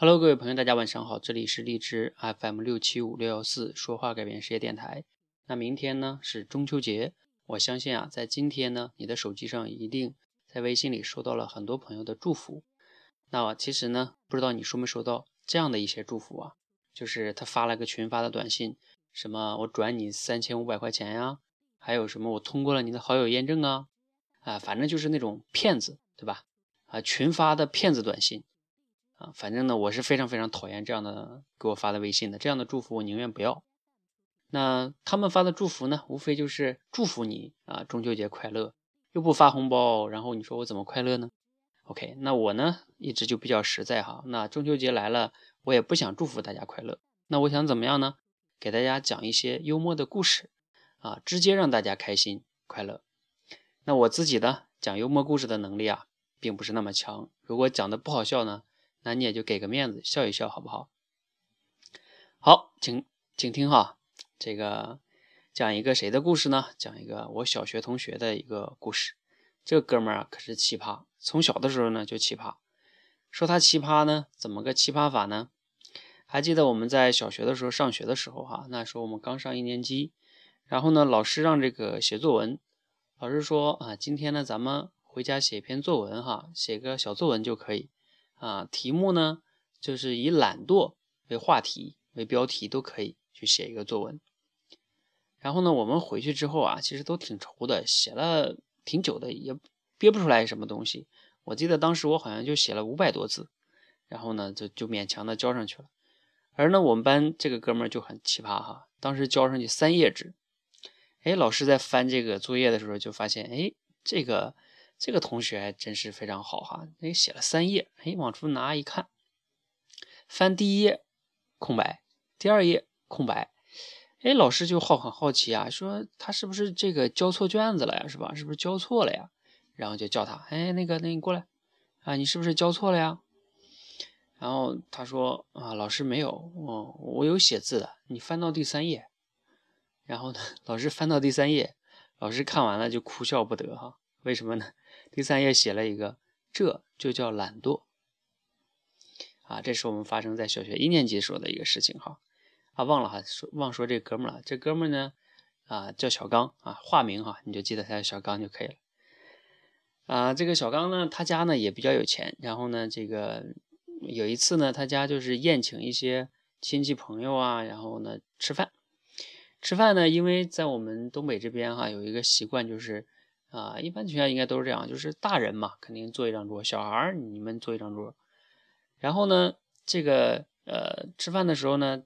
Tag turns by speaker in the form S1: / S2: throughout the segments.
S1: Hello，各位朋友，大家晚上好，这里是荔枝 FM 六七五六幺四说话改变世界电台。那明天呢是中秋节，我相信啊，在今天呢，你的手机上一定在微信里收到了很多朋友的祝福。那其实呢，不知道你收没收到这样的一些祝福啊？就是他发了个群发的短信，什么我转你三千五百块钱呀，还有什么我通过了你的好友验证啊，啊，反正就是那种骗子，对吧？啊，群发的骗子短信。啊，反正呢，我是非常非常讨厌这样的给我发的微信的，这样的祝福我宁愿不要。那他们发的祝福呢，无非就是祝福你啊，中秋节快乐，又不发红包，然后你说我怎么快乐呢？OK，那我呢一直就比较实在哈，那中秋节来了，我也不想祝福大家快乐，那我想怎么样呢？给大家讲一些幽默的故事啊，直接让大家开心快乐。那我自己呢，讲幽默故事的能力啊，并不是那么强，如果讲的不好笑呢？那你也就给个面子，笑一笑，好不好？好，请请听哈，这个讲一个谁的故事呢？讲一个我小学同学的一个故事。这个哥们儿啊，可是奇葩，从小的时候呢就奇葩。说他奇葩呢，怎么个奇葩法呢？还记得我们在小学的时候上学的时候哈，那时候我们刚上一年级，然后呢，老师让这个写作文，老师说啊，今天呢咱们回家写一篇作文哈，写个小作文就可以。啊，题目呢，就是以懒惰为话题为标题都可以去写一个作文。然后呢，我们回去之后啊，其实都挺愁的，写了挺久的，也憋不出来什么东西。我记得当时我好像就写了五百多字，然后呢，就就勉强的交上去了。而呢，我们班这个哥们儿就很奇葩哈，当时交上去三页纸，哎，老师在翻这个作业的时候就发现，哎，这个。这个同学还真是非常好哈，那写了三页，哎，往出拿一看，翻第一页空白，第二页空白，哎，老师就好很好奇啊，说他是不是这个交错卷子了呀，是吧？是不是交错了呀？然后就叫他，哎，那个，那你过来啊，你是不是交错了呀？然后他说啊，老师没有，我我有写字的，你翻到第三页。然后呢，老师翻到第三页，老师看完了就哭笑不得哈，为什么呢？第三页写了一个，这就叫懒惰啊！这是我们发生在小学一年级时候的一个事情哈。啊，忘了哈，说忘说这哥们了。这哥们呢，啊，叫小刚啊，化名哈，你就记得他叫小刚就可以了。啊，这个小刚呢，他家呢也比较有钱。然后呢，这个有一次呢，他家就是宴请一些亲戚朋友啊，然后呢吃饭。吃饭呢，因为在我们东北这边哈，有一个习惯就是。啊，一般情况下应该都是这样，就是大人嘛，肯定坐一张桌，小孩儿你们坐一张桌。然后呢，这个呃吃饭的时候呢，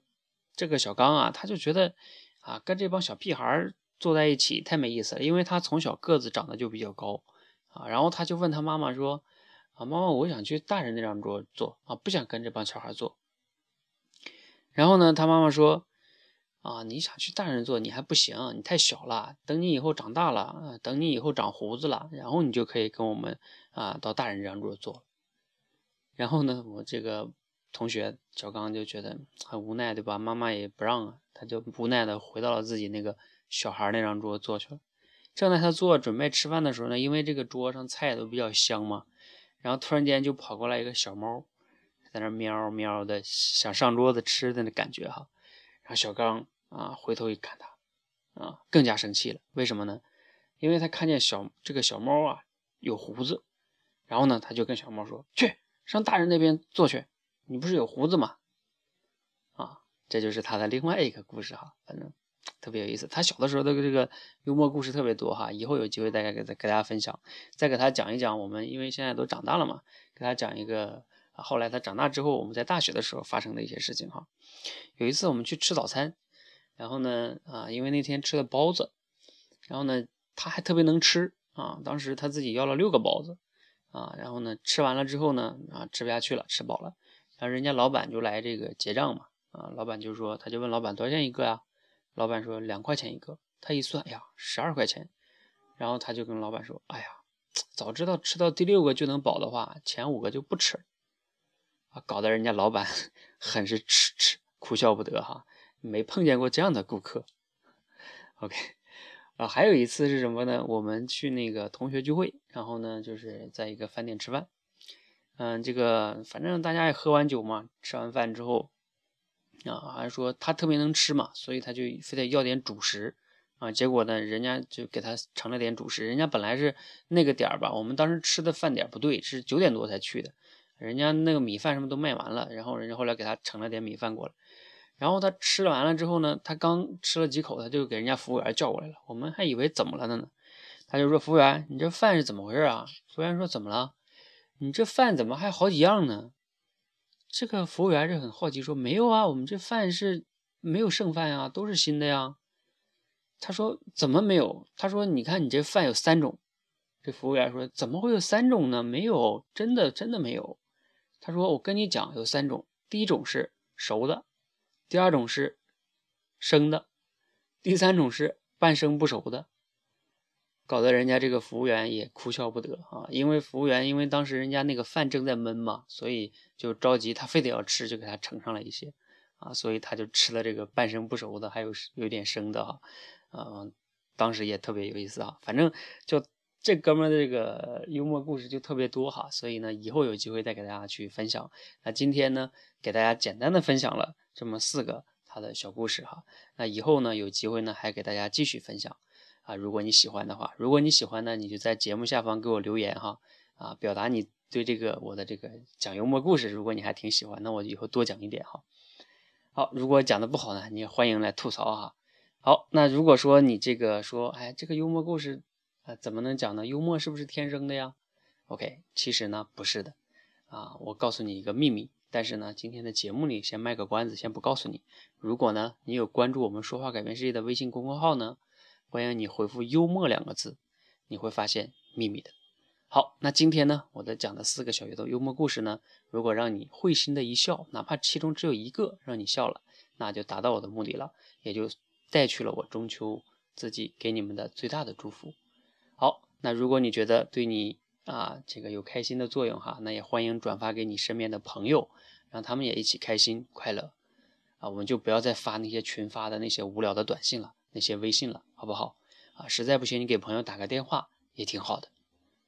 S1: 这个小刚啊，他就觉得啊，跟这帮小屁孩儿坐在一起太没意思了，因为他从小个子长得就比较高啊。然后他就问他妈妈说：“啊，妈妈，我想去大人那张桌坐啊，不想跟这帮小孩坐。”然后呢，他妈妈说。啊，你想去大人做，你还不行，你太小了。等你以后长大了，等你以后长胡子了，然后你就可以跟我们啊到大人这张桌坐。然后呢，我这个同学小刚就觉得很无奈，对吧？妈妈也不让啊，他就无奈的回到了自己那个小孩那张桌坐去了。正在他坐准备吃饭的时候呢，因为这个桌上菜都比较香嘛，然后突然间就跑过来一个小猫，在那喵喵的想上桌子吃的那感觉哈。然后小刚。啊，回头一看他，啊，更加生气了。为什么呢？因为他看见小这个小猫啊有胡子，然后呢，他就跟小猫说：“去上大人那边坐去，你不是有胡子吗？”啊，这就是他的另外一个故事哈，反正特别有意思。他小的时候的这个幽默故事特别多哈，以后有机会大概给给大家分享，再给他讲一讲我们，因为现在都长大了嘛，给他讲一个后来他长大之后我们在大学的时候发生的一些事情哈。有一次我们去吃早餐。然后呢，啊，因为那天吃的包子，然后呢，他还特别能吃啊。当时他自己要了六个包子，啊，然后呢，吃完了之后呢，啊，吃不下去了，吃饱了，然后人家老板就来这个结账嘛，啊，老板就说，他就问老板多少钱一个呀？老板说两块钱一个。他一算，哎呀，十二块钱。然后他就跟老板说，哎呀，早知道吃到第六个就能饱的话，前五个就不吃，啊，搞得人家老板 很是吃吃哭笑不得哈。没碰见过这样的顾客，OK，啊，还有一次是什么呢？我们去那个同学聚会，然后呢，就是在一个饭店吃饭，嗯，这个反正大家也喝完酒嘛，吃完饭之后啊，还说他特别能吃嘛，所以他就非得要点主食啊。结果呢，人家就给他盛了点主食。人家本来是那个点儿吧，我们当时吃的饭点不对，是九点多才去的。人家那个米饭什么都卖完了，然后人家后来给他盛了点米饭过来。然后他吃完了之后呢，他刚吃了几口，他就给人家服务员叫过来了。我们还以为怎么了呢？他就说：“服务员，你这饭是怎么回事啊？”服务员说：“怎么了？你这饭怎么还好几样呢？”这个服务员就很好奇说：“没有啊，我们这饭是没有剩饭呀，都是新的呀。”他说：“怎么没有？”他说：“你看你这饭有三种。”这服务员说：“怎么会有三种呢？没有，真的真的没有。”他说：“我跟你讲，有三种，第一种是熟的。”第二种是生的，第三种是半生不熟的，搞得人家这个服务员也哭笑不得啊！因为服务员因为当时人家那个饭正在焖嘛，所以就着急，他非得要吃，就给他盛上来一些啊，所以他就吃了这个半生不熟的，还有有点生的哈，嗯，当时也特别有意思啊，反正就。这哥们的这个幽默故事就特别多哈，所以呢，以后有机会再给大家去分享。那今天呢，给大家简单的分享了这么四个他的小故事哈。那以后呢，有机会呢，还给大家继续分享啊。如果你喜欢的话，如果你喜欢呢，你就在节目下方给我留言哈啊，表达你对这个我的这个讲幽默故事，如果你还挺喜欢，那我以后多讲一点哈。好，如果讲的不好呢，你也欢迎来吐槽哈。好，那如果说你这个说，哎，这个幽默故事。啊，怎么能讲呢？幽默是不是天生的呀？OK，其实呢不是的，啊，我告诉你一个秘密，但是呢，今天的节目里先卖个关子，先不告诉你。如果呢你有关注我们说话改变世界的微信公众号呢，欢迎你回复“幽默”两个字，你会发现秘密的。好，那今天呢，我的讲的四个小鱼的幽默故事呢，如果让你会心的一笑，哪怕其中只有一个让你笑了，那就达到我的目的了，也就带去了我中秋自己给你们的最大的祝福。好，那如果你觉得对你啊这个有开心的作用哈，那也欢迎转发给你身边的朋友，让他们也一起开心快乐啊。我们就不要再发那些群发的那些无聊的短信了，那些微信了，好不好？啊，实在不行你给朋友打个电话也挺好的，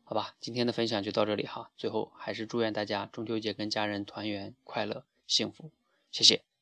S1: 好吧？今天的分享就到这里哈。最后还是祝愿大家中秋节跟家人团圆快乐幸福，谢谢。